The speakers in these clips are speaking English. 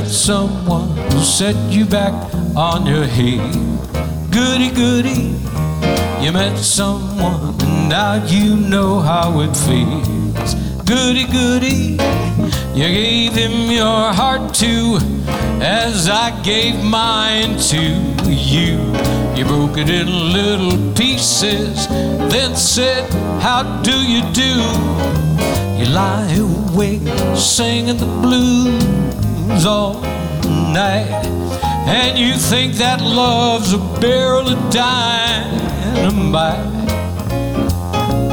Met someone who set you back on your head. Goody, goody. You met someone and now you know how it feels. Goody, goody. You gave him your heart to, as I gave mine to you. You broke it in little pieces, then said, How do you do? You lie awake singing the blues all night, and you think that love's a barrel of dynamite.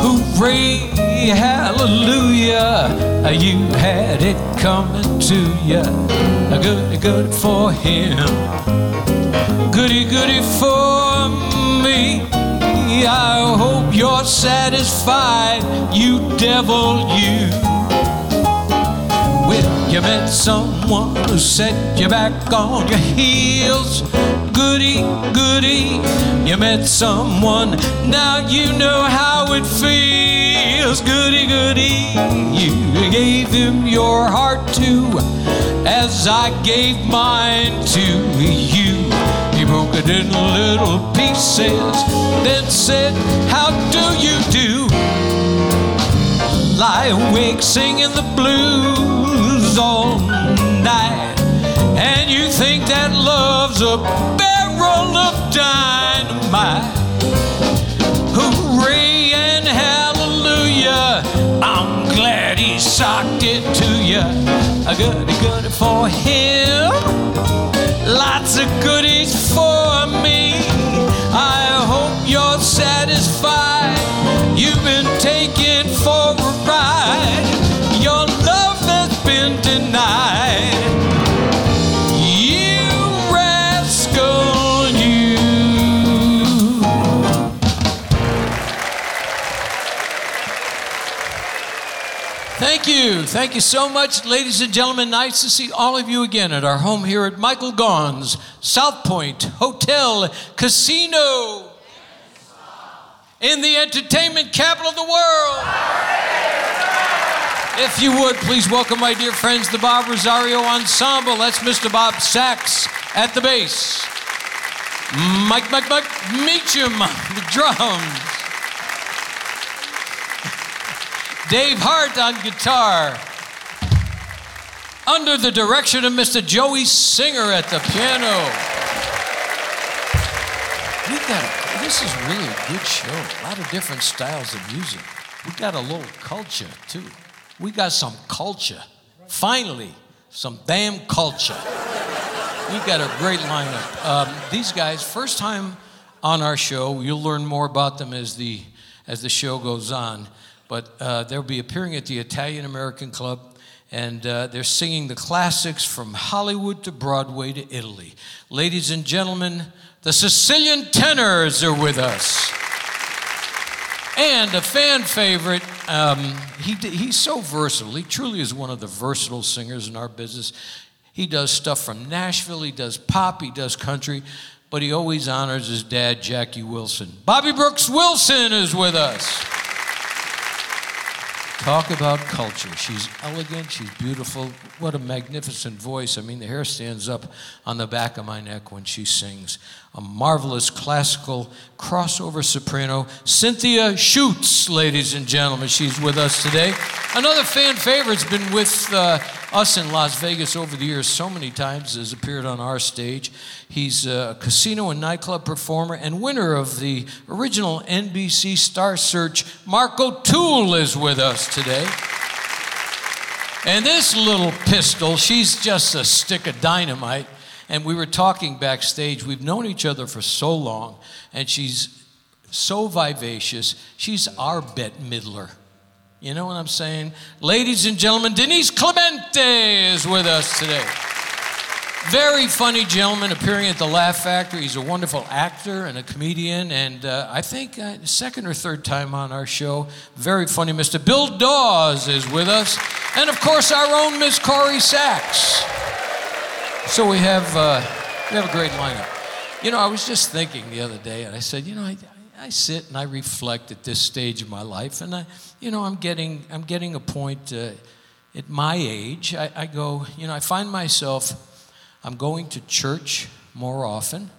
Hooray, hallelujah, you had it coming to you. Good, good for him, goody, goody for me. I hope you're satisfied, you devil, you. You met someone who set you back on your heels. Goody, goody. You met someone, now you know how it feels. Goody, goody. You gave him your heart to, as I gave mine to you. You broke it in little pieces, then said, How do you do? Lie awake singing the blues all night. And you think that love's a barrel of dynamite. Hooray and hallelujah. I'm glad he socked it to you. A goody goody for him. Lots of goodies for me. You. Thank you so much, ladies and gentlemen. Nice to see all of you again at our home here at Michael Gaughan's South Point Hotel Casino in the entertainment capital of the world. If you would, please welcome my dear friends, the Bob Rosario Ensemble. That's Mr. Bob Sachs at the bass. Mike, Mike, Mike Meacham, the drums. Dave Hart on guitar. Under the direction of Mr. Joey Singer at the piano. We got this is really a good show. A lot of different styles of music. We got a little culture too. We got some culture. Finally, some damn culture. We got a great lineup. Um, these guys, first time on our show. You'll learn more about them as the as the show goes on. But uh, they'll be appearing at the Italian American Club, and uh, they're singing the classics from Hollywood to Broadway to Italy. Ladies and gentlemen, the Sicilian Tenors are with us. And a fan favorite, um, he, he's so versatile. He truly is one of the versatile singers in our business. He does stuff from Nashville, he does pop, he does country, but he always honors his dad, Jackie Wilson. Bobby Brooks Wilson is with us. Talk about culture. She's elegant, she's beautiful. What a magnificent voice. I mean, the hair stands up on the back of my neck when she sings. A marvelous classical crossover soprano, Cynthia Shutz, ladies and gentlemen. She's with us today. Another fan favorite's been with uh, us in Las Vegas over the years so many times, has appeared on our stage. He's a casino and nightclub performer and winner of the original NBC Star Search. Mark O'Toole is with us today. And this little pistol, she's just a stick of dynamite. And we were talking backstage. We've known each other for so long, and she's so vivacious. She's our Bette Midler. You know what I'm saying? Ladies and gentlemen, Denise Clemente is with us today. Very funny gentleman appearing at the Laugh Factory. He's a wonderful actor and a comedian, and uh, I think uh, second or third time on our show. Very funny, Mr. Bill Dawes is with us, and of course our own Miss Corrie Sachs. So we have uh, we have a great lineup. You know, I was just thinking the other day, and I said, you know, I, I sit and I reflect at this stage of my life, and I, you know, I'm getting I'm getting a point uh, at my age. I, I go, you know, I find myself I'm going to church more often.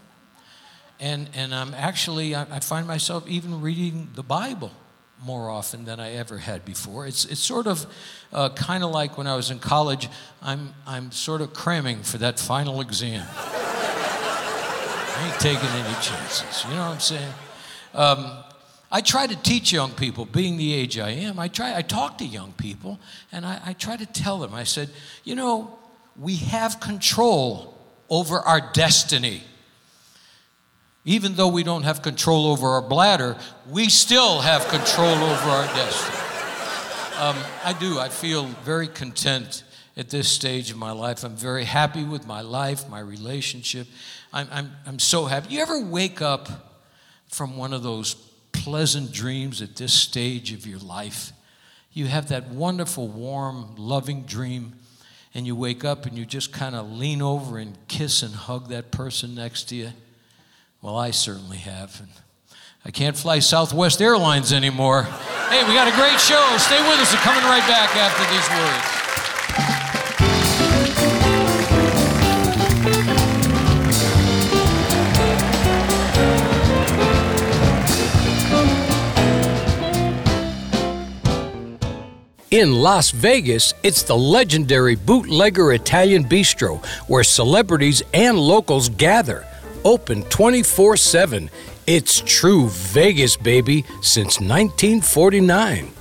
And, and I'm actually, I, I find myself even reading the Bible more often than I ever had before. It's, it's sort of uh, kind of like when I was in college, I'm, I'm sort of cramming for that final exam. I ain't taking any chances, you know what I'm saying? Um, I try to teach young people, being the age I am, I try, I talk to young people, and I, I try to tell them, I said, you know, we have control over our destiny. Even though we don't have control over our bladder, we still have control over our destiny. Um, I do. I feel very content at this stage of my life. I'm very happy with my life, my relationship. I'm, I'm, I'm so happy. You ever wake up from one of those pleasant dreams at this stage of your life? You have that wonderful, warm, loving dream and you wake up and you just kind of lean over and kiss and hug that person next to you? Well, I certainly have. And I can't fly Southwest Airlines anymore. Hey, we got a great show. Stay with us. We're coming right back after these words. In Las Vegas, it's the legendary Bootlegger Italian Bistro, where celebrities and locals gather. Open 24 7. It's true Vegas, baby, since 1949.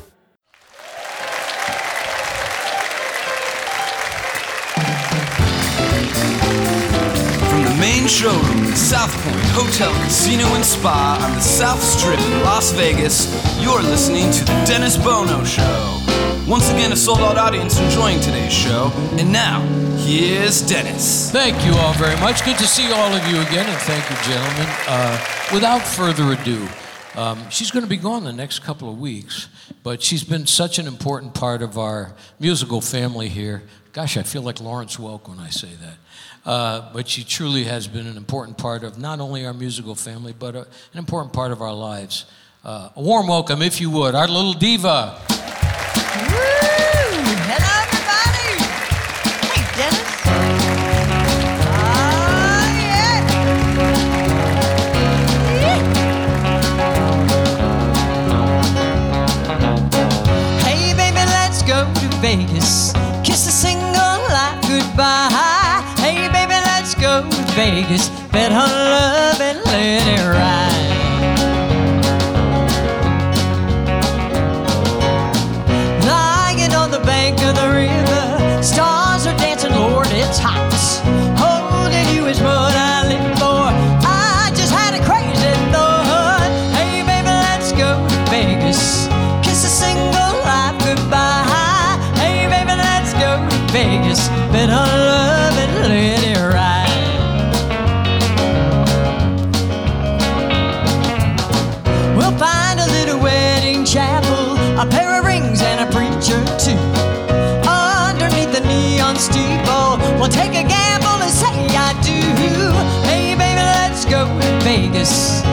The showroom at South Point Hotel, Casino, and Spa on the South Strip in Las Vegas, you're listening to The Dennis Bono Show. Once again, a sold out audience enjoying today's show. And now, here's Dennis. Thank you all very much. Good to see all of you again, and thank you, gentlemen. Uh, without further ado, um, she's going to be gone the next couple of weeks, but she's been such an important part of our musical family here. Gosh, I feel like Lawrence Welk when I say that. Uh, but she truly has been an important part of not only our musical family, but a, an important part of our lives. Uh, a warm welcome, if you would, our little diva. Hello, everybody. Hey, Dennis. Hey, baby, let's go to Vegas. Kiss a single light goodbye. Vegas. Bet on love and let it ride. Lying on the bank of the river, stars are dancing, Lord, it's hot. Holding you is what I live for. I just had a crazy thought. Hey, baby, let's go to Vegas. Kiss a single life goodbye. Hey, baby, let's go to Vegas. Bet on love and let to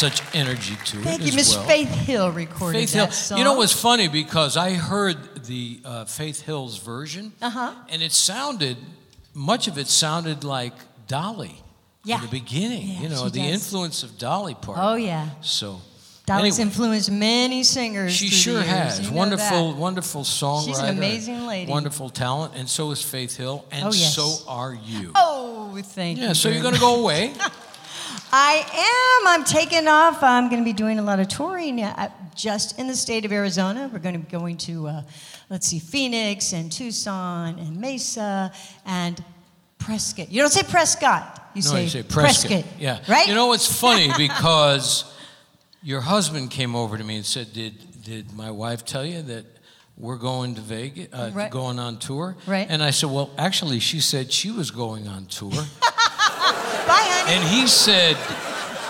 such energy to Thank it Thank you, Miss well. Faith Hill recorded Faith that song. You know what's funny because I heard the uh, Faith Hill's version, Uh-huh. and it sounded much of it sounded like Dolly Yeah. in the beginning. Yeah, you know, the does. influence of Dolly Parton. Oh yeah, So Dolly's anyway, influenced many singers. she sure years. has You wonderful, wonderful songwriter. She's an amazing lady. Wonderful talent, and so is Faith Hill, and Oh, yes. so are you. Oh, thank you. yeah, so you're going to go away. I am. I'm taking off. I'm going to be doing a lot of touring uh, just in the state of Arizona. We're going to be going to, uh, let's see, Phoenix and Tucson and Mesa and Prescott. You don't say Prescott. You no, say, you say Prescott. Yeah. Right? You know, it's funny because your husband came over to me and said, "Did did my wife tell you that we're going to Vegas, uh, Right. going on tour?" Right. And I said, "Well, actually, she said she was going on tour." Bye, honey. and he said,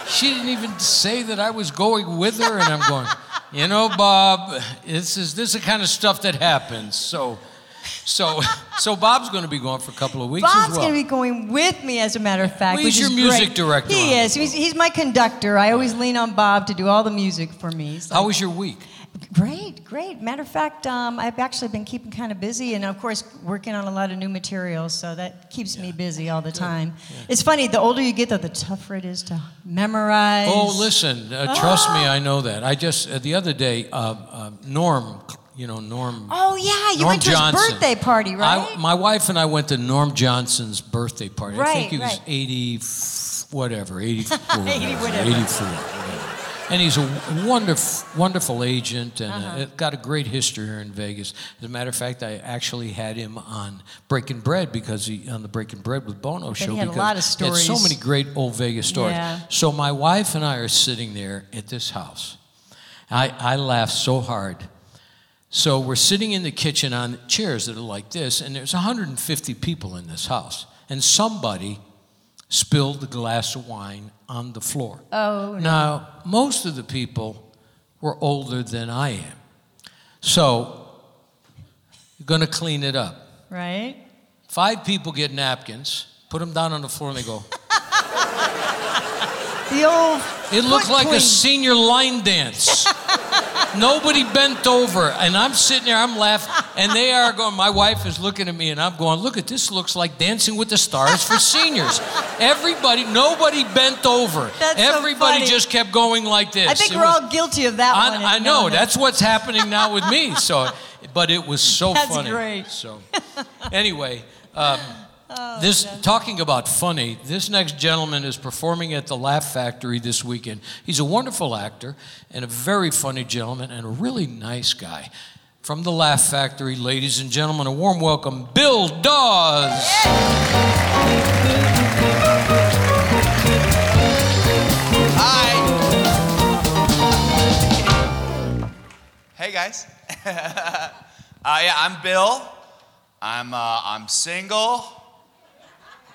"She didn't even say that I was going with her." And I'm going, "You know, Bob, this is this is the kind of stuff that happens." So. So, so Bob's going to be gone for a couple of weeks Bob's well. going to be going with me, as a matter of fact. Well, he's your music great. director He is. He's, he's my conductor. I always lean on Bob to do all the music for me. He's How was your week? Great, great. Matter of fact, um, I've actually been keeping kind of busy, and of course, working on a lot of new materials, so that keeps me busy all the time. It's funny, the older you get, though, the tougher it is to memorize. Oh, listen, uh, trust me, I know that. I just, uh, the other day, uh, uh, Norm, you know, Norm. Oh, yeah, you Norm went to Johnson. his birthday party, right? I, my wife and I went to Norm Johnson's birthday party. I Right, think he was right. 80, f- whatever, 84. 80 whatever. 84. And he's a wonderful, wonderful agent and Uh-huh. uh, got a great history here in Vegas. As a matter of fact, I actually had him on Breaking Bread because he on the Breaking Bread with Bono show he had a because lot of he had so many great old Vegas stories. Yeah. So my wife and I are sitting there at this house. I, I laughed so hard. So we're sitting in the kitchen on chairs that are like this, and there's 150 people in this house. And somebody spilled the glass of wine on the floor. Oh, no. Now, most of the people were older than I am. So, you're going to clean it up. right? Five people get napkins, put them down on the floor, and they go, The old. It looked like a senior line dance. Nobody bent over, and I'm sitting there, I'm laughing, and they are going. My wife is looking at me, and I'm going, "Look at this! Looks like Dancing with the Stars for seniors." Everybody, nobody bent over. That's Everybody funny. just kept going like this. I think It we're was- all guilty of that one. I, know that's what's happening now with me. So, but it was so That's funny. great. So, anyway, um, this talking about funny. This next gentleman is performing at the Laugh Factory this weekend. He's a wonderful actor and a very funny gentleman and a really nice guy. From the Laugh Factory, ladies and gentlemen, a warm welcome, Bill Dawes. Hi. Hey guys. uh, yeah, I'm Bill. I'm uh, I'm single.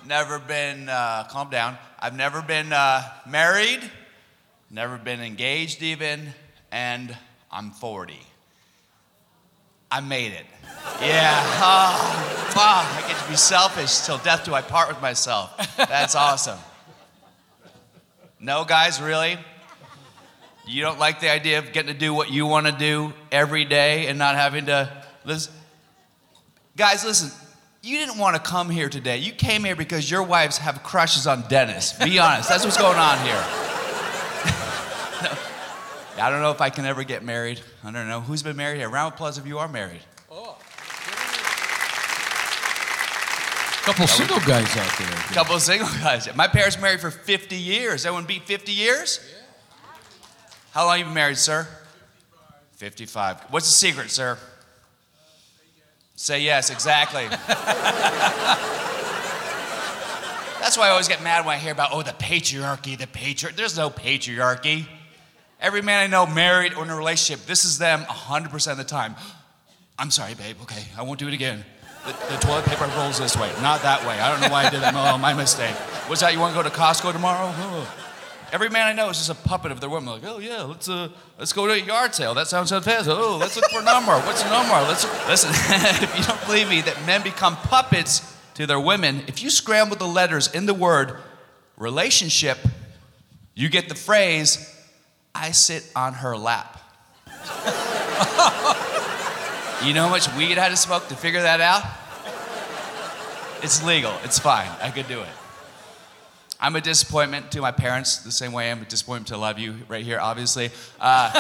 Never been. Uh, calm down. I've never been uh, married. Never been engaged even, and I'm 40. I made it. Yeah. Oh. I get to be selfish till death do I part with myself. That's awesome. No, guys, really. You don't like the idea of getting to do what you want to do every day and not having to listen. Guys, listen. You didn't want to come here today. You came here because your wives have crushes on Dennis. Be honest. That's what's going on here. I don't know if I can ever get married. I don't know. Who's been married here? Round of applause if you are married. Oh. couple single guys out there. couple single guys. My parents married for 50 years. Everyone beat 50 years? Yeah. How long you been married, sir? 55. What's the secret, sir? Say yes, exactly. That's why I always get mad when I hear about, oh, the patriarchy, the patriarchy. There's no patriarchy. Every man I know married or in a relationship, this is them 100% of the time. I'm sorry, babe. Okay, I won't do it again. The, the toilet paper rolls this way, not that way. I don't know why I did that. Oh, my mistake. What's that? You want to go to Costco tomorrow? Oh. Every man I know is just a puppet of their woman. Like, oh yeah, let's uh, let's go to a yard sale. That sounds so fast. Oh, let's look for number. What's number? Let's listen. if you don't believe me, that men become puppets to their women. If you scramble the letters in the word relationship, You get the phrase, I sit on her lap. you know how much weed I had to smoke to figure that out? It's legal, it's fine, I could do it. I'm a disappointment to my parents, the same way I'm a disappointment to of you right here, obviously. Uh,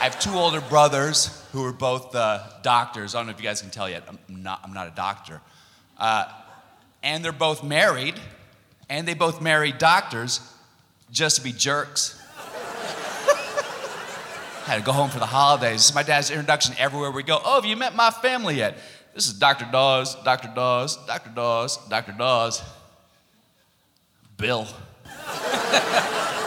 I have two older brothers who are both uh, doctors. I don't know if you guys can tell yet. I'm not, I'm not a doctor. Uh, and they're both married, and they both married doctors just to be jerks. I Had to go home for the holidays. This is my dad's introduction everywhere we go. Oh, have you met my family yet? This is Dr. Dawes, Dr. Dawes, Dr. Dawes, Dr. Dawes. Bill.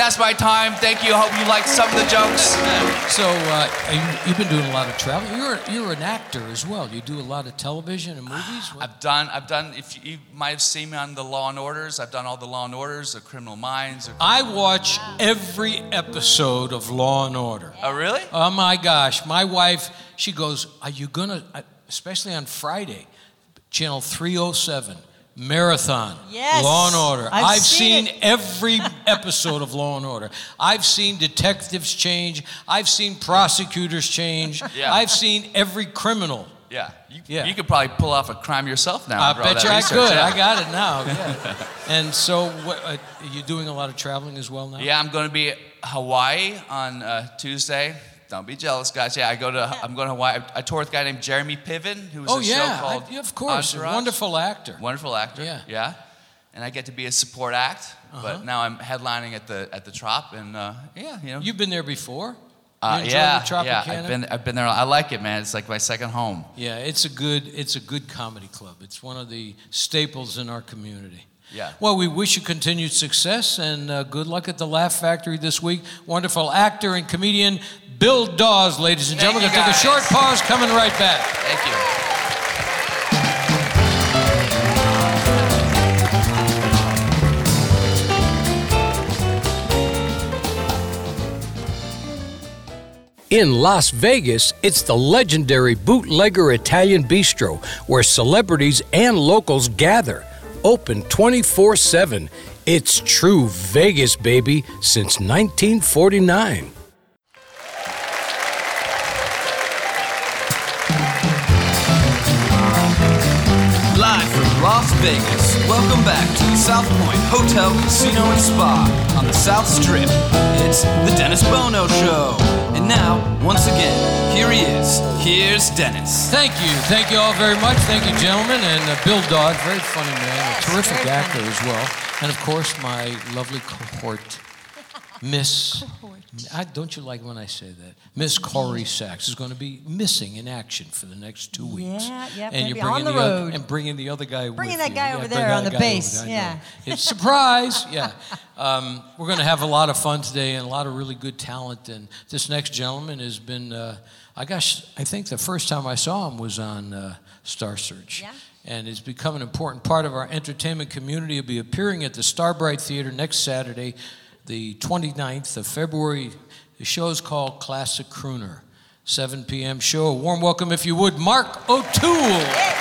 That's my time. Thank you. I hope you liked some of the jokes. So uh, you, you've been doing a lot of travel. You're you're an actor as well. You do a lot of television and movies. What- I've done, I've done, if you, you might have seen me on the Law and Orders, I've done all the Law and Orders, the Criminal Minds. the- I watch every episode of Law and Order. oh, really? Oh my gosh, my wife, she goes, Are you gonna, especially on Friday, channel 307, Marathon, Yes. Law and Order. I've seen, seen every episode of Law and Order. I've seen detectives change, I've seen prosecutors change, Yeah. I've seen every criminal. Yeah. You, Yeah. you could probably pull off a crime yourself now. I bet you I research, could. yeah. I got it now. Yeah. and so, what, uh, are you doing a lot of traveling as well now? Yeah, I'm going to be Hawaii on uh, Tuesday. Don't be jealous, guys. Yeah, I go to. I'm going to Hawaii. I, I tour with a guy named Jeremy Piven, who was Oh a yeah, show called I- yeah, of course, wonderful actor. Wonderful actor. Yeah. Yeah. And I get to be a support act, Uh-huh. but now I'm headlining at the at the Trop, and uh, yeah, you know. You've been there before. uh, yeah, the yeah. I've been I've been there. I like it, man. It's like my second home. Yeah, it's a good it's a good comedy club. It's one of the staples in our community. Yeah. Well, we wish you continued success and uh, good luck at the Laugh Factory this week. Wonderful actor and comedian Bill Dawes, ladies and Thank gentlemen. We're gonna take a short pause. Coming right back. Thank you. In Las Vegas, it's the legendary Bootlegger Italian Bistro where celebrities and locals gather. Open 24 7. It's true Vegas, baby, since 1949. Las Vegas, welcome back to the South Point Hotel, Casino, and Spa on the South Strip. It's the Dennis Bono Show. And now, once again, here he is. Here's Dennis. Thank you. Thank you all very much. Thank you, gentlemen. And uh, Bill Dawes, very funny man, a terrific very actor as well. And of course, my lovely cohort, Miss. I, don't you like when I say that? Miss Corrie Sachs is going to be missing in action for the next two weeks. Yeah, yeah, and you're bringing on the road. and bringing the other guy Bringing that you. guy Yeah, over there on the bass, over there. I yeah. It's surprise. Yeah. Um, we're going to have a lot of fun today and a lot of really good talent. And this next gentleman has been, uh, I guess, I think the first time I saw him was on uh, Star Search. Yeah. And has become an important part of our entertainment community. He'll be appearing at the Starbright Theater next Saturday, the 29th of February. The show is called Classic Crooner. 7 p.m. show. A warm welcome, if you would, Mark O'Toole.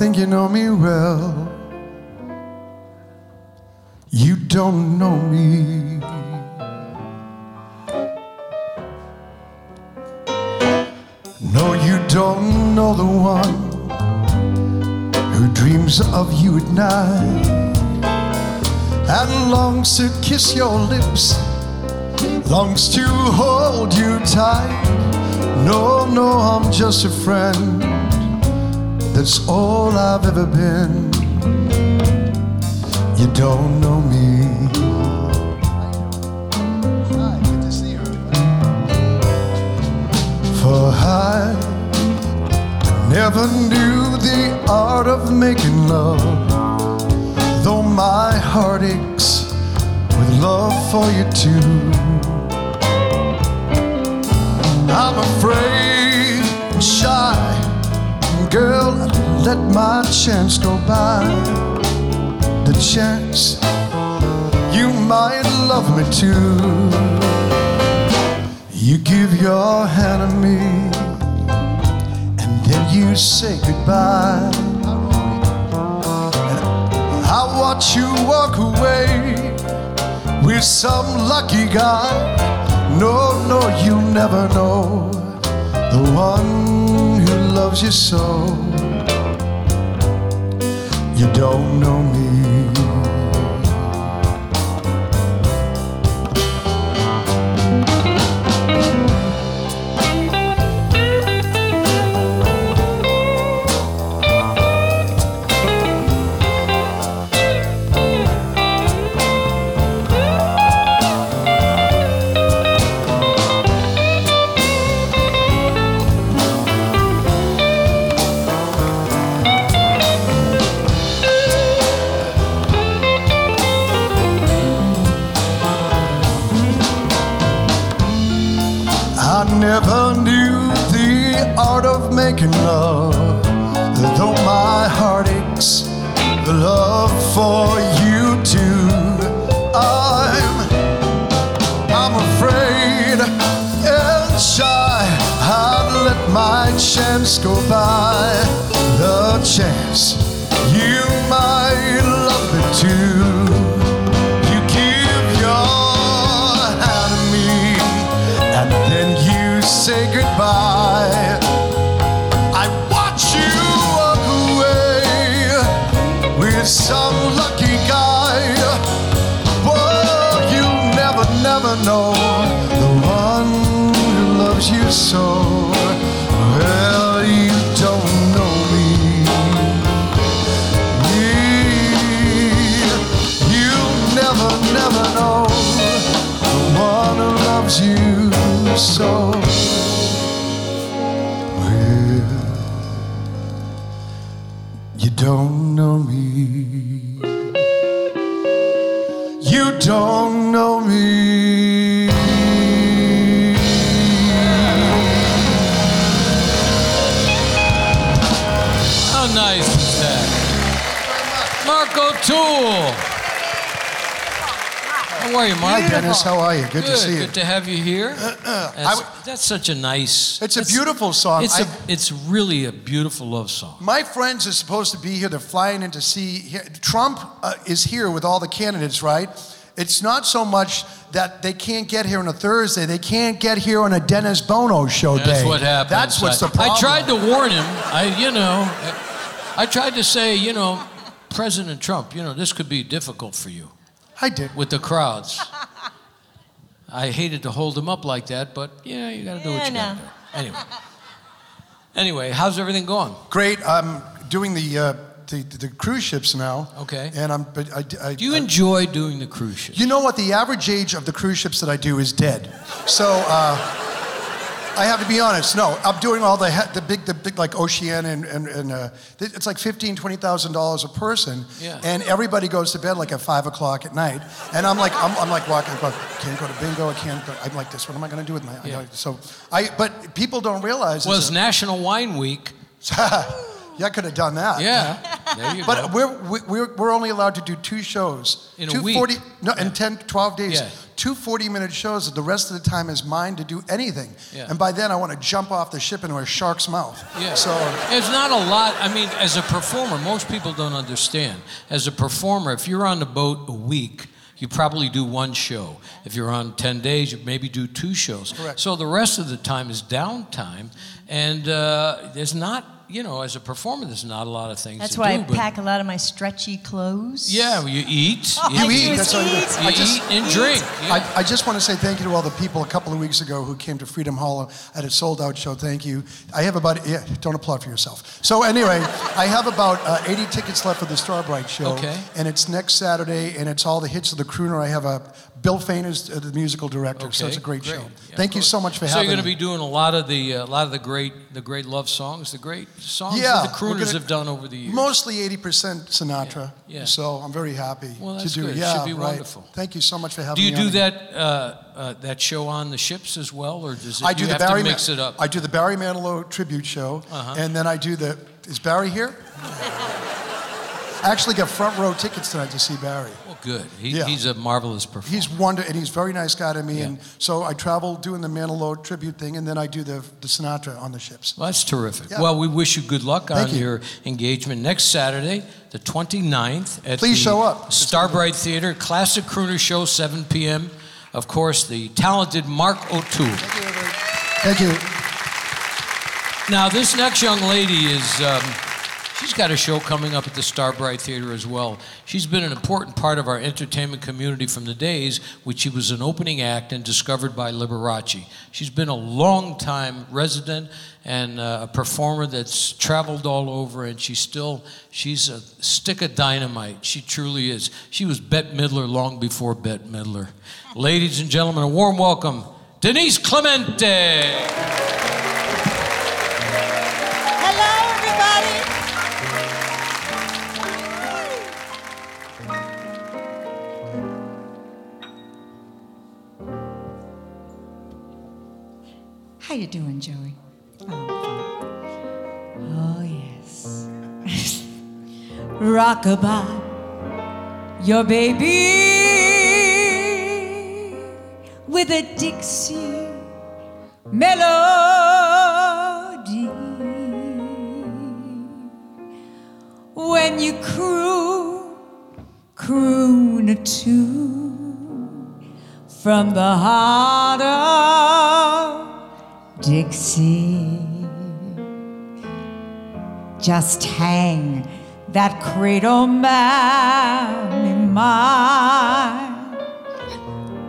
Think you know me well. You don't know me. No, you don't know the one who dreams of you at night and longs to kiss your lips, longs to hold you tight. No, no, I'm just a friend. That's all I've ever been. You don't know me. For I never knew the art of making love, though my heart aches with love for you too. I'm afraid, and shy, girl, let my chance go by. The chance you might love me too. You give your hand to me, and then you say goodbye. I watch you walk away with some lucky guy. No, no, you never know the one loves you so. You don't know me. For you too. I'm, I'm afraid and shy. I'd let my chance go by. The chance loves you so. Dennis. How are you? Good, to see you. Good to have you here. That's, w- that's such a nice. It's a beautiful song. It's, a, I- it's really a beautiful love song. My friends are supposed to be here. They're flying in to see. Trump uh, is here with all the candidates, right? It's not so much that they can't get here on a Thursday. They can't get here on a Dennis Bono show day. That's what happened. That's what's I, the problem. I tried to warn him. I, you know, I tried to say, you know, President Trump, you know, this could be difficult for you I did. with the crowds. I hated to hold him up like that, but yeah, you got to do what Yeah, you got to do. Anyway. Anyway, how's everything going? Great. I'm doing the, uh, the the cruise ships now. Okay. And I'm. But I, I, Do you I- enjoy doing the cruise ship? You know what? The average age of the cruise ships that I do is dead. So uh, I have to be honest. No, I'm doing all the he- the big the big like Ocean and and, and uh, th- it's like fifteen twenty thousand dollars a person. Yeah. And everybody goes to bed like at five o'clock at night. And I'm like I'm, I'm like walking. I can't go to bingo. I can't. Go, I'm like this. What am I going to do with my? I Yeah. know- so I. But people don't realize. Well, it's it's National Wine Week. yeah, I could have done that. Yeah. But we're, we- we're, we're only allowed to do two shows. In a week. 40 no, in 10, 12 days. Yeah. Two 40 minute shows. The rest of the time is mine to do anything. Yeah. And by then, I want to jump off the ship into a shark's mouth. Yeah. So, It's not a lot. I mean, as a performer, most people don't understand. As a performer, if you're on the boat a week, you probably do one show. If you're on 10 days, you maybe do two shows. Correct. So the rest of the time is downtime, and uh, there's not you know, as a performer, there's not a lot of things That's to why do. I pack a lot of my stretchy clothes. Yeah, you eat. All you I eat, is that's all you do. You I just- eat and drink. Yeah. I, I just want to say thank you to all the people a couple of weeks ago who came to Freedom Hall at a sold out show. Thank you. I have about, yeah, don't applaud for yourself. So, anyway, I have about uh, 80 tickets left for the Starbright show. Okay. And it's next Saturday, and it's all the hits of the crooner. I have a Bill Fain is uh, the musical director, so it's a great, show. Yeah, thank you so much for so having you're going to be doing a lot of the uh, a lot of the great the great love songs, the great songs yeah, that the crooners gonna- have done over the years. Mostly 80% Sinatra. Yeah, yeah. So I'm very happy Well, to do good. it. It Yeah, should be right. wonderful. Thank you so much for having do you me. do that uh, uh, that show on the ships as well, or does it? I do the have Barry Ma- mix it up. I do the Barry Manilow tribute show, Uh-huh. and then I do the. Is Barry here? I actually got front row tickets tonight to see Barry. Good. He, Yeah. He's a marvelous performer. He's wonder, and he's a very nice guy to me. Yeah. And so I travel doing the Manilow tribute thing, and then I do the, the Sinatra on the ships. Well, that's terrific. Yeah. Well, we wish you good luck Thank on you. your engagement next Saturday, the 29th, at Please the show up. Starbright Theater, Classic Crooner Show, 7 p.m. Of course, the talented Mark O'Toole. Thank you. Now, this next young lady is, um, she's got a show coming up at the Starbright Theater as well. She's been an important part of our entertainment community from the days when she was an opening act and discovered by Liberace. She's been a long time resident and uh, a performer that's traveled all over, and she's still, she's a stick of dynamite. She truly is. She was Bette Midler long before Bette Midler. Ladies and gentlemen, a warm welcome, Denise Clemente. How you doing, Joey? Oh, yes. Rockabye, your baby with a Dixie melody. When you croon, croon a tune from the heart of Dixie. Just hang that cradle, mammy mine,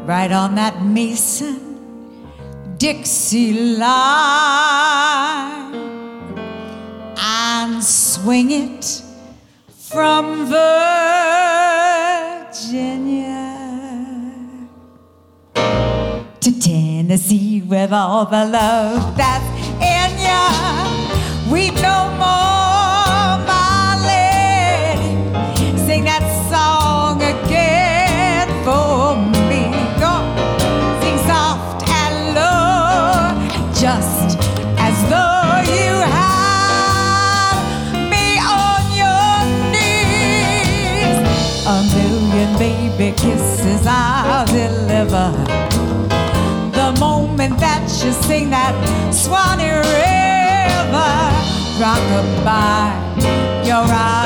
right on that Mason Dixon line and swing it from Virginia to Tennessee with all the love that's in ya. Weep no more, my lady. Sing that song again for me. Go sing soft and low, just as though you had me on your knees. A million baby kisses I'll sing that Swanee River. Rockabye, your rockabye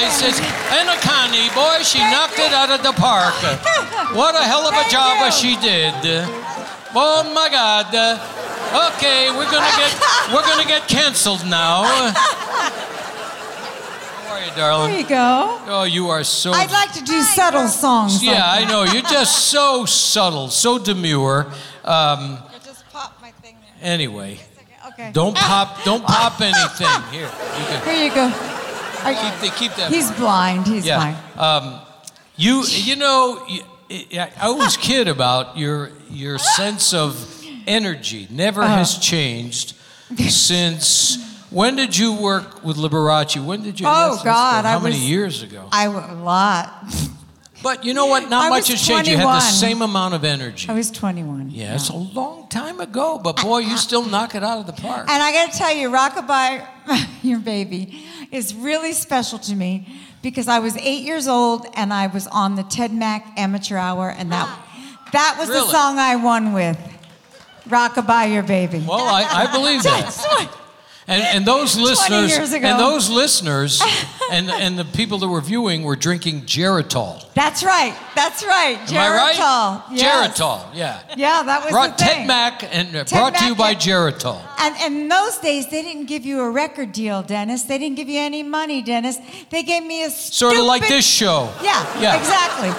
thank you, boys. It's Anna Connie, boy, she knocked it out of the park. What a hell of a Thank job you. she did. Oh my God. Okay, we're gonna get we're gonna get canceled now. How are are you, darling? There you go. Oh, you are so. I'd like to do subtle songs. Yeah, I know. You're just so subtle, so demure. Um, just pop my thing there. anyway, Okay. don't pop. Don't pop anything. Here, you can Here you go. Are- keep, the, keep that. he's blind. He's yeah. blind. Um, you you know, you, I I always kid about your your sense of energy. Never Uh-huh. has changed since. When did you work with Liberace? When did you? Oh, God, How I many was- years ago? I a lot. But you know what? Not I much has changed. You had the same amount of energy. I was 21. Yeah, it's a long time ago, but boy, you still knock it out of the park. And I got to tell you, Rockabye, your baby, is really special to me because I was eight years old and I was on the Ted Mack Amateur Hour, and that that was the song I won with. Rockabye, your baby. Well, I, I believe that. And, and those listeners, and those listeners, and and the people that were viewing were drinking Geritol. That's right. That's right. Am I right? Geritol. Yes. Geritol, yeah. Yeah, that was Brought the Ted thing. Mack and uh, Ted brought to you by and- Geritol. And, and in those days, they didn't give you a record deal, Dennis. They didn't give you any money, Dennis. They gave me a Sort of like this show. Yeah, Yeah. exactly.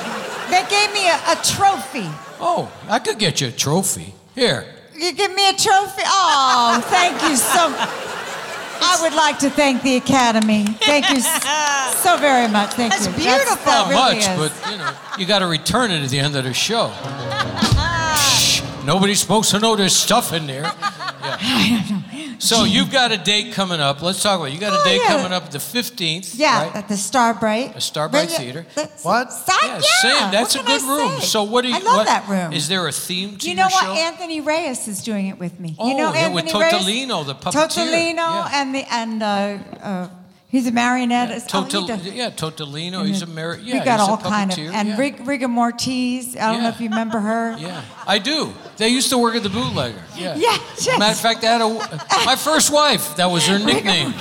They gave me a, a trophy. Oh, I could get you a trophy. Here. You give me a trophy? Oh, thank you so much. I would like to thank the Academy. Thank you so very much. Thank That's you. beautiful. that Not really much, is. but you know, you got to return it at the end of the show. Shh, nobody's supposed to know there's stuff in there. Yeah. So you've got a date coming up. Let's talk about. it. You got a Oh, date yeah. coming up the 15th. Yeah, right? at the Starbright. A Starbright Theater. that's- What? Star- Yeah, Sam, that's a what can good I room. say? So what do you? I love what- that room. Is there a theme to you your know what? show? Anthony Reyes is doing it with me. Oh, you know yeah, Anthony with Reyes? Totalino, the puppeteer. Totalino Yeah. and the and uh, uh, he's a marionette. Oh, he Total, does- yeah, Totalino. He's a mar- yeah, we got all kind of and yeah. Rig, Rigor Mortiz. I don't know if you remember her. Yeah, I do. They used to work at the bootlegger. Yeah. Yeah, yes. Matter of fact, I had a, my first wife. That was her nickname.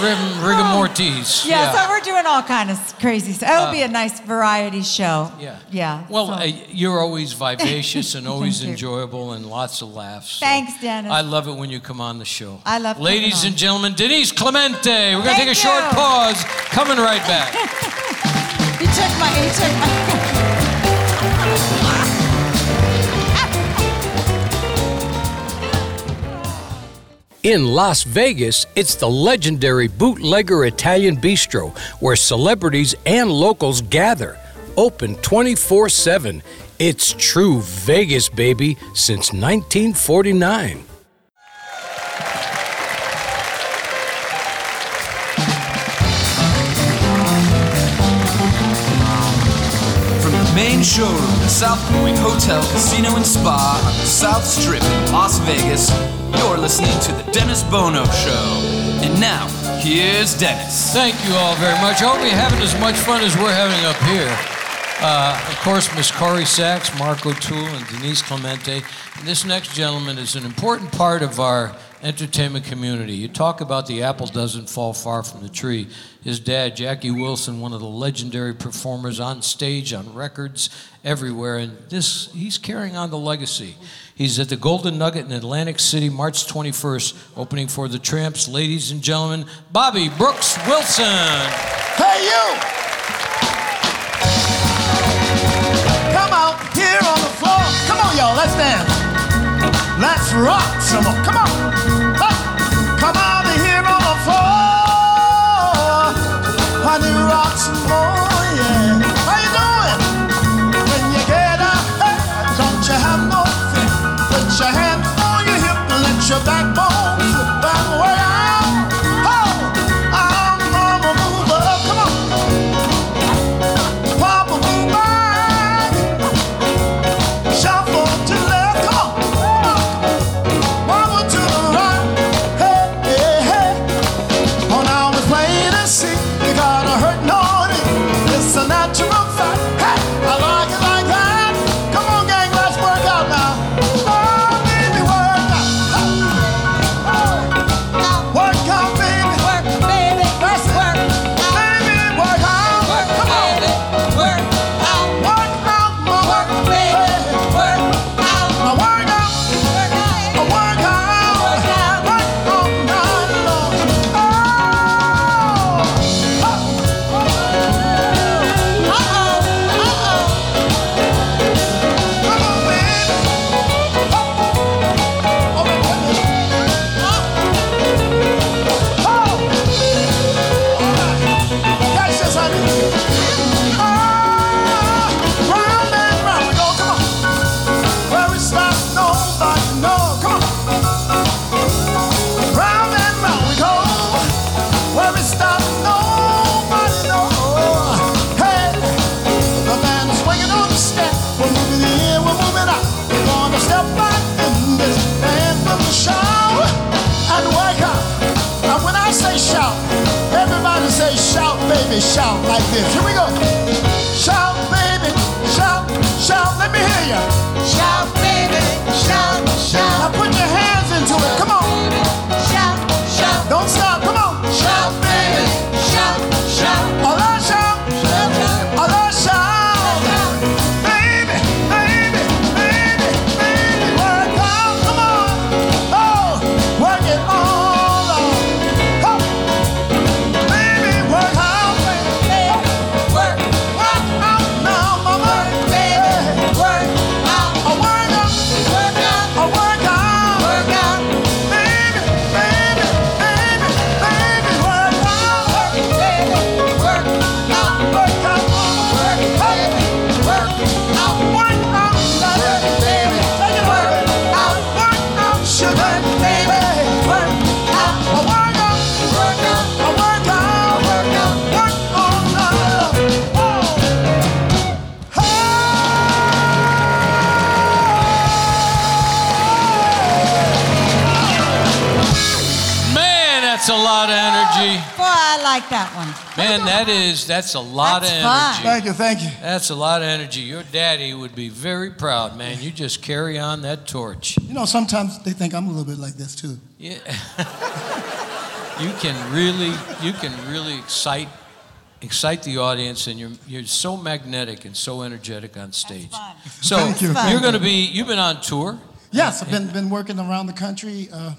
Rig, rigor mortis. Yeah, so we're doing all kind of crazy stuff. It'll be a nice variety show. Uh, yeah. Yeah. Well, so- uh, you're always vivacious and always enjoyable and lots of laughs. so Thanks, Dennis. I love it when you come on the show. I love Ladies and gentlemen, Denise Clemente. We're going to take a short pause. Coming right back. he took my. He took my. In Las Vegas, it's the legendary Bootlegger Italian Bistro, where celebrities and locals gather. Open 24 7. It's true Vegas, baby, since 1949. From the main showroom, the South Point Hotel, Casino, and Spa on the South Strip Las Vegas, you're listening to The Dennis Bono Show. And now, here's Dennis. Thank you all very much. Hope you're having as much fun as we're having up here. Uh, of course, Miss Corrie Sachs, Mark O'Toole, and Denise Clemente. And this next gentleman is an important part of our entertainment community. You talk about the apple doesn't fall far from the tree. His dad, Jackie Wilson, one of the legendary performers on stage, on records, everywhere. And this, he's carrying on the legacy. He's at the Golden Nugget in Atlantic City, March 21st, opening for the Trammps. Ladies and gentlemen, Bobby Brooks Wilson. Hey, you! Come out here on the floor. Come on, y'all, let's dance. Let's rock some more. Come on. Your backbone shout, baby, shout like this. Here we go. Shout, baby, shout, shout. Let me hear you. Shout, baby, shout, shout, that is that's a lot That's of fun. energy. Thank you, thank you. That's a lot of energy. Your daddy would be very proud, man. You just carry on that torch. You know, sometimes they think I'm a little bit like this too. Yeah. you can really you can really excite excite the audience and you're you're so magnetic and so energetic on stage. fun. So Thank you. Fun. you're going to be you've been on tour. Yes, I've been, been working around the country uh,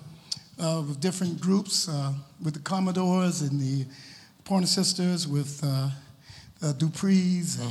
uh, with different groups, uh, with the Commodores and the Pointer Sisters, with uh, uh, Dupree's, uh,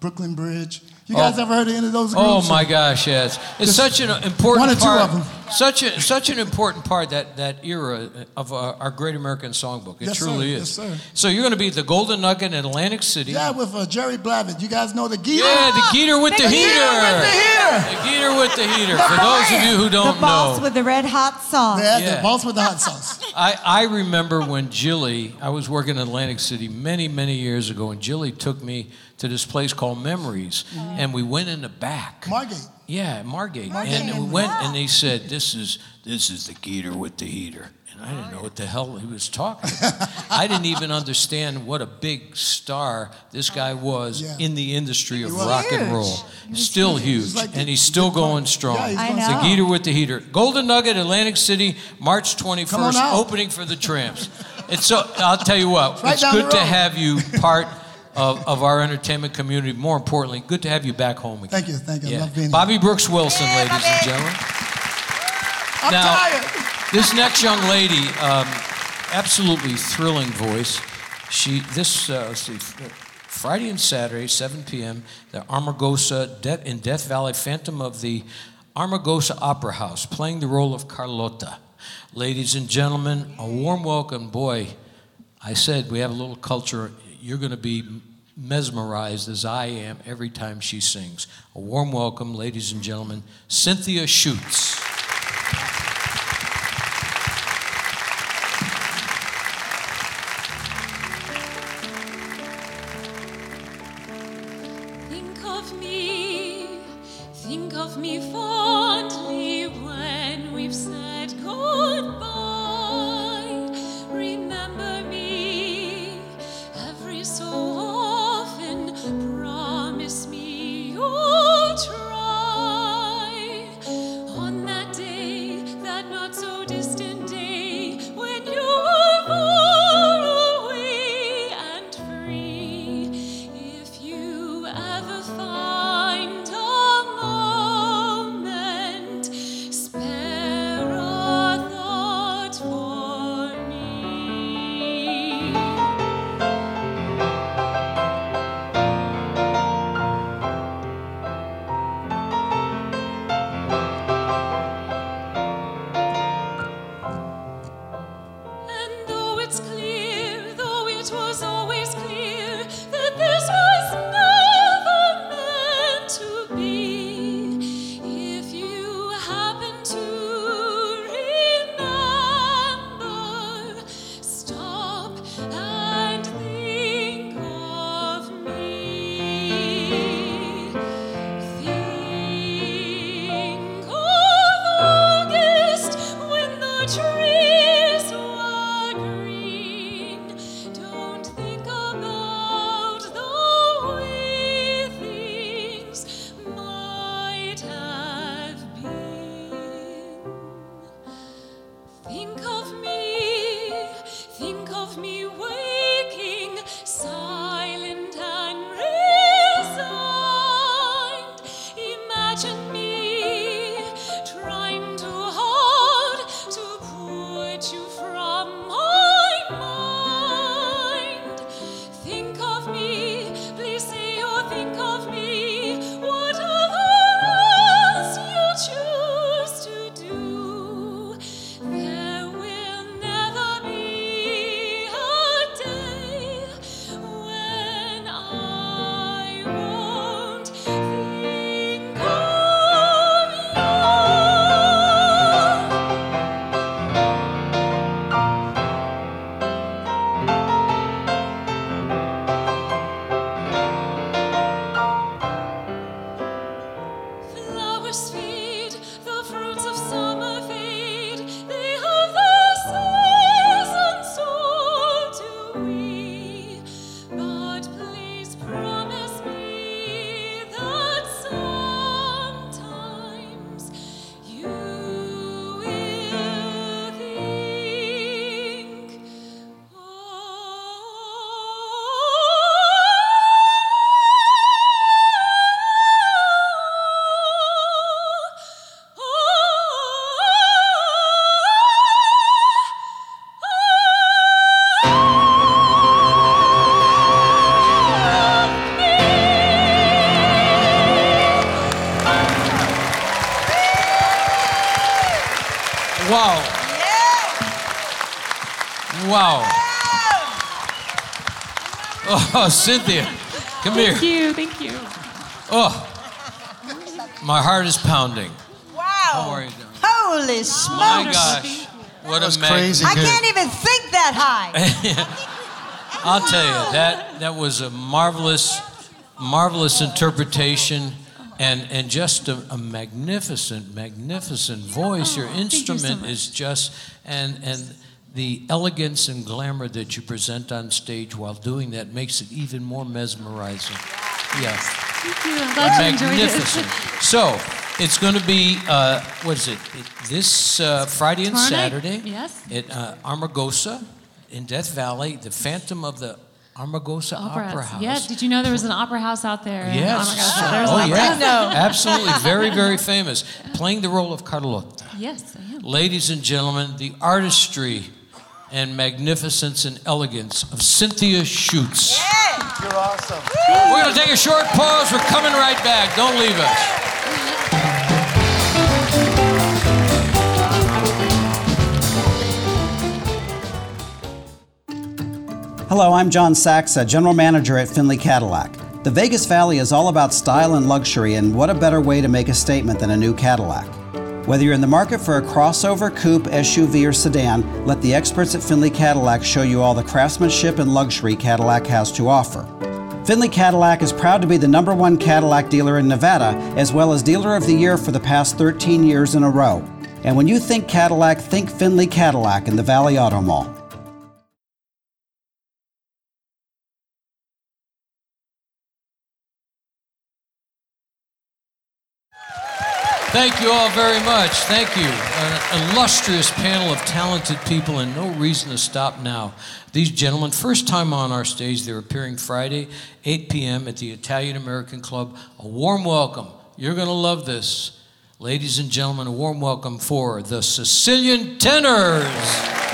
Brooklyn Bridge. You guys Mm-hmm. Oh. ever heard of any of those groups? Oh my gosh, yes. It's Just such an important one or two part. of 'em. Such a such an important part that that era of our, our Great American Songbook. It Yes, sir. truly Yes, sir. So you're going to be at the Golden Nugget in Atlantic City. Yeah, with uh, Jerry Blavat. You guys know the Geator? Yeah, the Geator with the, The heater. Geator with the heater. The Geator with the heater. For those of you who don't know the boss know, with the red hot sauce. Yeah, Yeah. the boss with the hot sauce. I, I remember when Jilly, I was working in Atlantic City many, many years ago, and Jilly took me to this place called Memories, mm-hmm. and we went in the back. Margate. Yeah, Margate. Margate and we went and they said, This is this is the Geator with the heater. And I didn't know what the hell he was talking about. I didn't even understand what a big star this guy was Yeah. in the industry of was. rock and roll. He was Still huge. huge. like the- and he's still going strong. Yeah, he's I know. The Geator with the heater. Golden Nugget, Atlantic City, March 21st, Come on out. opening for the Trammps. It's so, I'll tell you what, right it's good to have you part of, of our entertainment community. More importantly, good to have you back home again. Thank you, thank you. I love being here. Bobby Brooks Wilson, Yeah, ladies and gentlemen. I'm now- tired. This next young lady, um, absolutely thrilling voice. She this uh, let's see, Friday and Saturday, 7 p.m. The Amargosa De- in Death Valley, Phantom of the Amargosa Opera House, playing the role of Carlotta. Ladies and gentlemen, a warm welcome. Boy, I said we have a little culture. You're going to be mesmerized as I am every time she sings. A warm welcome, ladies and gentlemen, Cynthia Shutz. Oh, Cynthia, come here. Thank you, thank you. Oh, my heart is pounding. Wow. How are you doing? Holy My gosh, what was a mag- crazy. I good. can't even think that high. I'll tell you that that was a marvelous, marvelous interpretation, and and just a, a magnificent, magnificent voice. Your Oh, thank you so instrument is just and and the elegance and glamour that you present on stage while doing that makes it even more mesmerizing. Yeah, Thank you. I'm glad you enjoyed magnificent. it. So it's going to be uh, what is it? it this uh, Friday and Tomorrow night, Saturday yes. at uh, Amargosa in Death Valley, the Phantom of the Amargosa Opera, Opera. House. Yeah, did you know there was an opera house out there? Yes. Amargosa? There's oh, yeah. house. Absolutely. Very, very famous. Playing the role of Carlotta. Yes, I am. Ladies and gentlemen, the artistry and magnificence and elegance of Cynthia Shutz. You're awesome. We're going to take a short pause. We're coming right back. Don't leave us. Hello, I'm John Saxa, General Manager at Findlay Cadillac. The Vegas Valley is all about style and luxury, and what a better way to make a statement than a new Cadillac? Whether you're in the market for a crossover, coupe, SUV, or sedan, let the experts at Findlay Cadillac show you all the craftsmanship and luxury Cadillac has to offer. Findlay Cadillac is proud to be the number one Cadillac dealer in Nevada, as well as Dealer of the Year for the past 13 years in a row. And when you think Cadillac, think Findlay Cadillac in the Valley Auto Mall. Thank you all very much. Thank you. An illustrious panel of talented people, and no reason to stop now. These gentlemen, first time on our stage, they're appearing Friday, 8 p.m. at the Italian American Club. A warm welcome. You're going to love this. Ladies and gentlemen, a warm welcome for the Sicilian Tenors.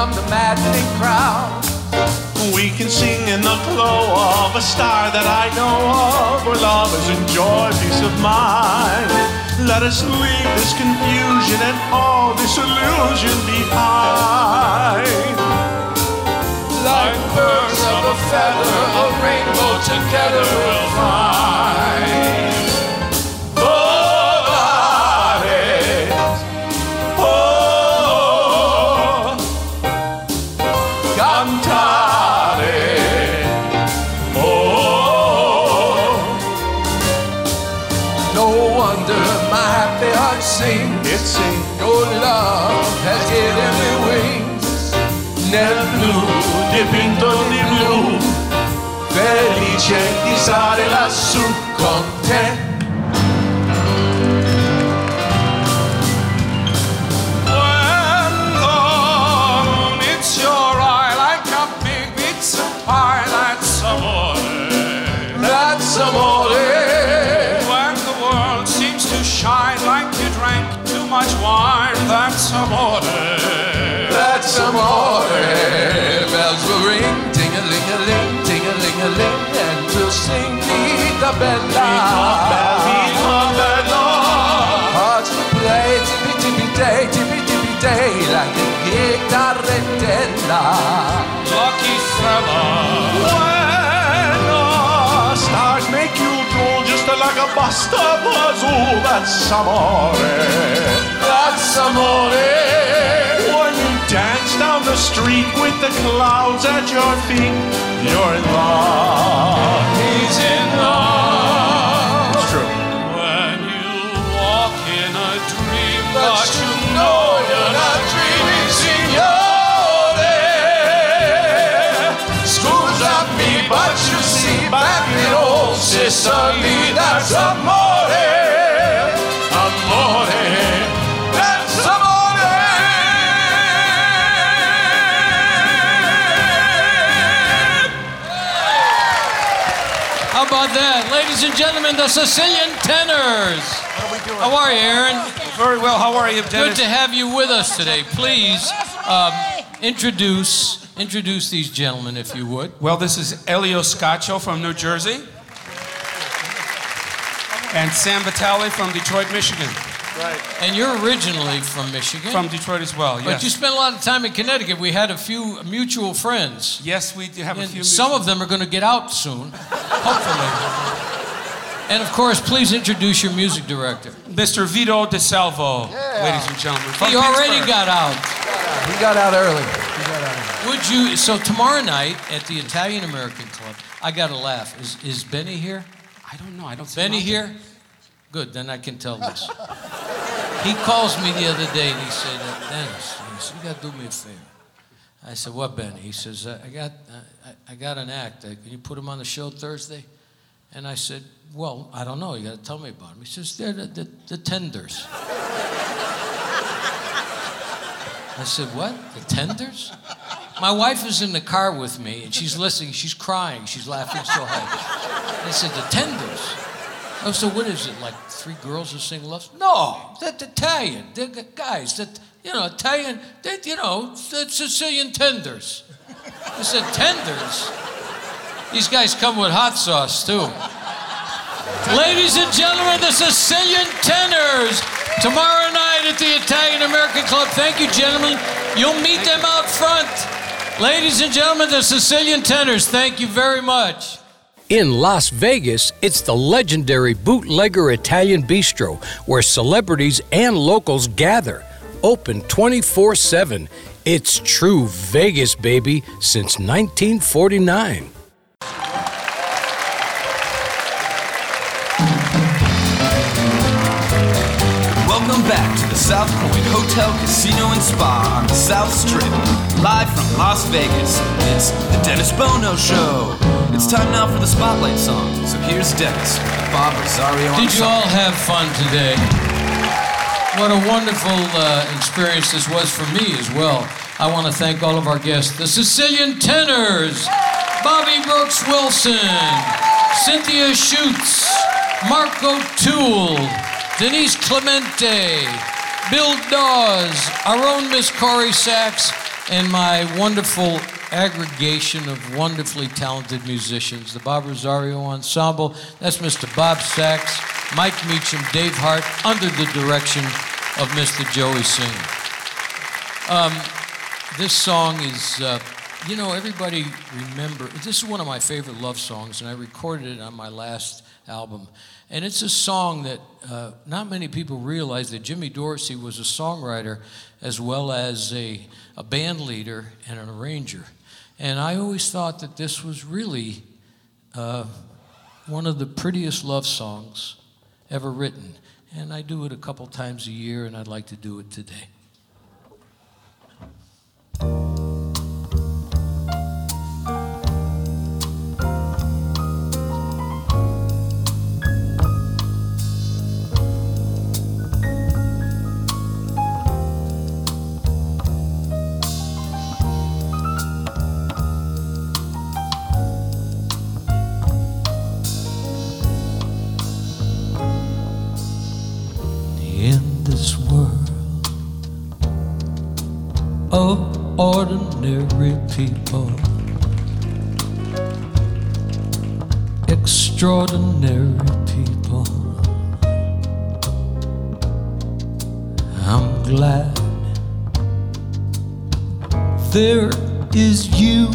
From the maddening crowd. We can sing in the glow of a star that I know of, where love is in joy, peace of mind. Let us leave this confusion and all disillusion behind. Like birds of a feather, a rainbow together we'll find. Sings. Your love has given me wings. Nel blu dipinto di blu, felice di stare lassù con te. Bella. Hearts will play tippy tippy day, tippy tippy day, like a guitarretella. Lucky fella. When the stars make you drool just like a pasta fazool, that's amore. That's amore. Dance down the street with the clouds at your feet, you're in love. He's in love. It's true. When you walk in a dream, but you know you're not dreaming, signore. Scusa me, but you see, back in old Sicily, that's. Amore. How about that? Ladies and gentlemen, the Sicilian Tenors. How are we doing? How are you, Aaron? Very well. How are you, Dennis? Good to have you with us today. Please um, introduce introduce these gentlemen, if you would. Well, this is Elio Scaccio from New Jersey. And Sam Vitale from Detroit, Michigan. Right. And you're originally from Michigan. From Detroit as well, yes. But you spent a lot of time in Connecticut. We had a few mutual friends. yes, we do have a few. some of them are going to get out soon, hopefully. And of course, please introduce your music director. Mr. Vito DeSalvo, ladies and gentlemen. From He already got out. He got out early. He got out early. Would you? So tomorrow night at the Italian American Club, I got to laugh. Is is Benny here? I don't know. I don't see Benny him here? Good. Then I can tell this. He calls me the other day and he said, uh, Dennis, he you got to do me a favor. I said, what, Benny? He says, I I got, uh, I, I got an act. Uh, Can you put him on the show Thursday? And I said, well, I don't know. You got to tell me about them. He says, they're the, the, the tenders. I said, what? The tenders? My wife is in the car with me and she's listening. She's crying. She's laughing so hard. I said, the tenders? Oh, so what is it? Like three girls who sing love? No, that's Italian. They're guys that you know Italian. They, you know, Sicilian tenders. I said tenders. These guys come with hot sauce too. Ladies and gentlemen, the Sicilian Tenors tomorrow night at the Italian American Club. Thank you, gentlemen. You'll meet them out front. Ladies and gentlemen, the Sicilian Tenors. Thank you very much. In Las Vegas, it's the legendary Bootlegger Italian Bistro, where celebrities and locals gather. Open 24 7. It's true Vegas, baby, since 1949. Back to the South Point Hotel, Casino, and Spa on the South Strip. Live from Las Vegas, it's the Dennis Bono Show. It's time now for the Spotlight song. So here's Dennis, with Bob Rosario Did you all have fun today? What a wonderful uh, experience this was for me as well. I want to thank all of our guests, the Sicilian Tenors, Bobby Brooks Wilson, Cynthia Shutz, Mark O'Toole, Denise Clemente, Bill Dawes, our own Miss Corrie Sachs, and my wonderful aggregation of wonderfully talented musicians, the Bob Rosario Ensemble. That's Mr. Bob Sachs, Mike Meacham, Dave Hart, under the direction of Mr. Joey Singer. Um, this song is uh, You know, everybody remember this is one of my favorite love songs, and I recorded it on my last album. And it's a song that uh, not many people realize that Jimmy Dorsey was a songwriter as well as a, a band leader and an arranger. And I always thought that this was really uh, one of the prettiest love songs ever written. And I do it a couple times a year, and I'd like to do it today. Ordinary people, extraordinary people. I'm glad there is you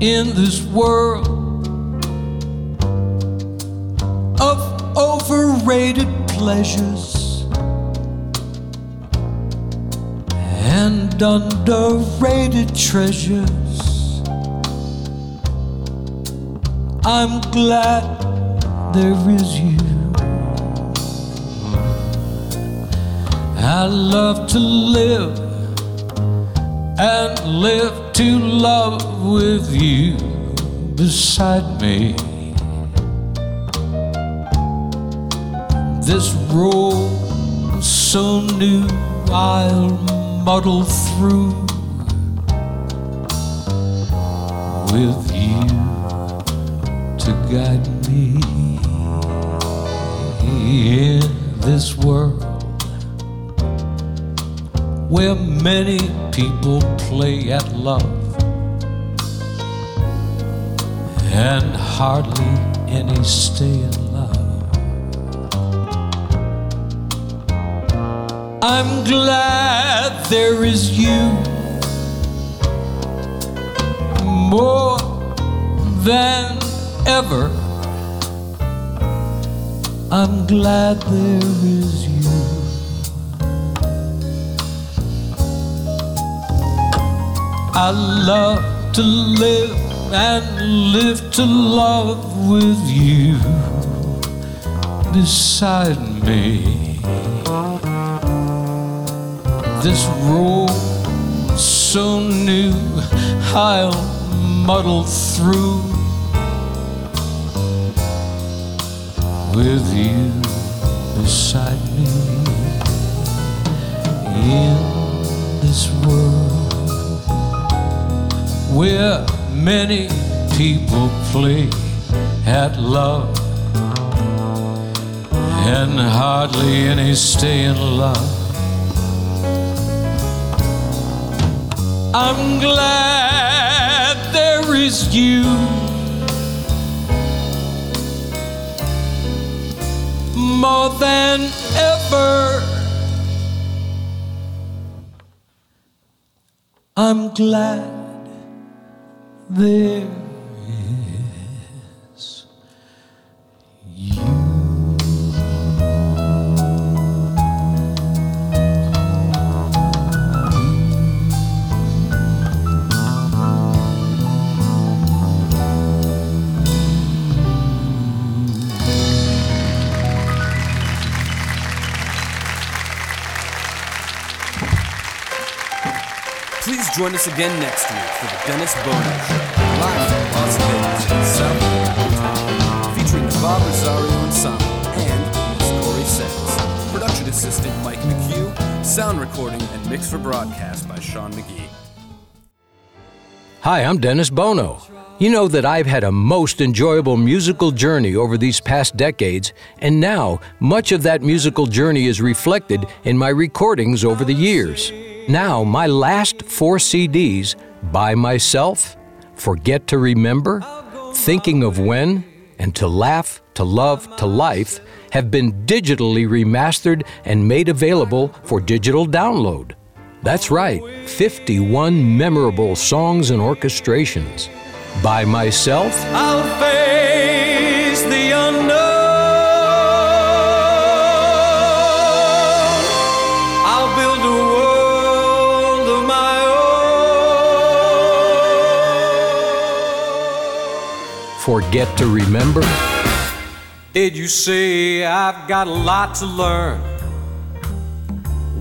in this world of overrated pleasures and underrated treasures. I'm glad there is you. I love to live and live to love with you beside me. this road so new I'll muddle through with you to guide me in this world where many people play at love and hardly any stay in I'm glad there is you more than ever. I'm glad there is you. I love to live and live to love with you beside me this road so new I'll muddle through with you beside me. In this world where many people play at love and hardly any stay in love I'm glad there is you. More than ever. I'm glad there join us again next week for the Dennis Bono Show, live from Las Vegas South Hotel, featuring the Bob Rosario Ensemble and Miss Corrie Sachs. Production assistant Mike McHugh, sound recording and mix for broadcast by Sean McGee. Hi, I'm Dennis Bono. You know that I've had a most enjoyable musical journey over these past decades, and now much of that musical journey is reflected in my recordings over the years. Now, my last four CDs, By Myself, Forget to Remember, Thinking of When, and To Laugh, To Love, To Life, have been digitally remastered and made available for digital download. That's right, 51 memorable songs and orchestrations. By myself, Forget to Remember, Did you say I've got a lot to learn?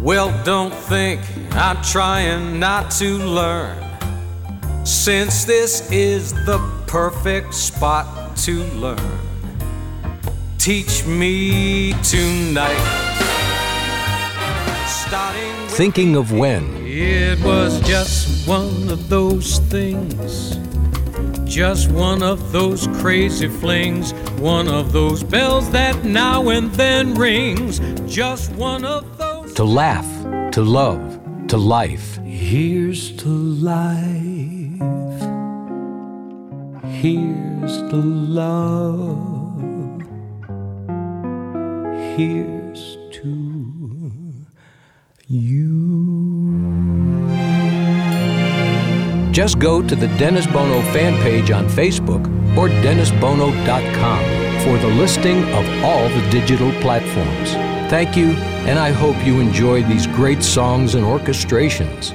Well, don't think I'm trying not to learn. Since this is the perfect spot to learn, teach me tonight. Starting Thinking of When, it was just one of those things. Just one of those crazy flings. One of those bells that now and then rings. Just one of those. To Laugh, To Love, To Life. Here's to life. Here's to love. Here's to Just go to the Dennis Bono fan page on Facebook or DennisBono.com for the listing of all the digital platforms. Thank you, and I hope you enjoy these great songs and orchestrations.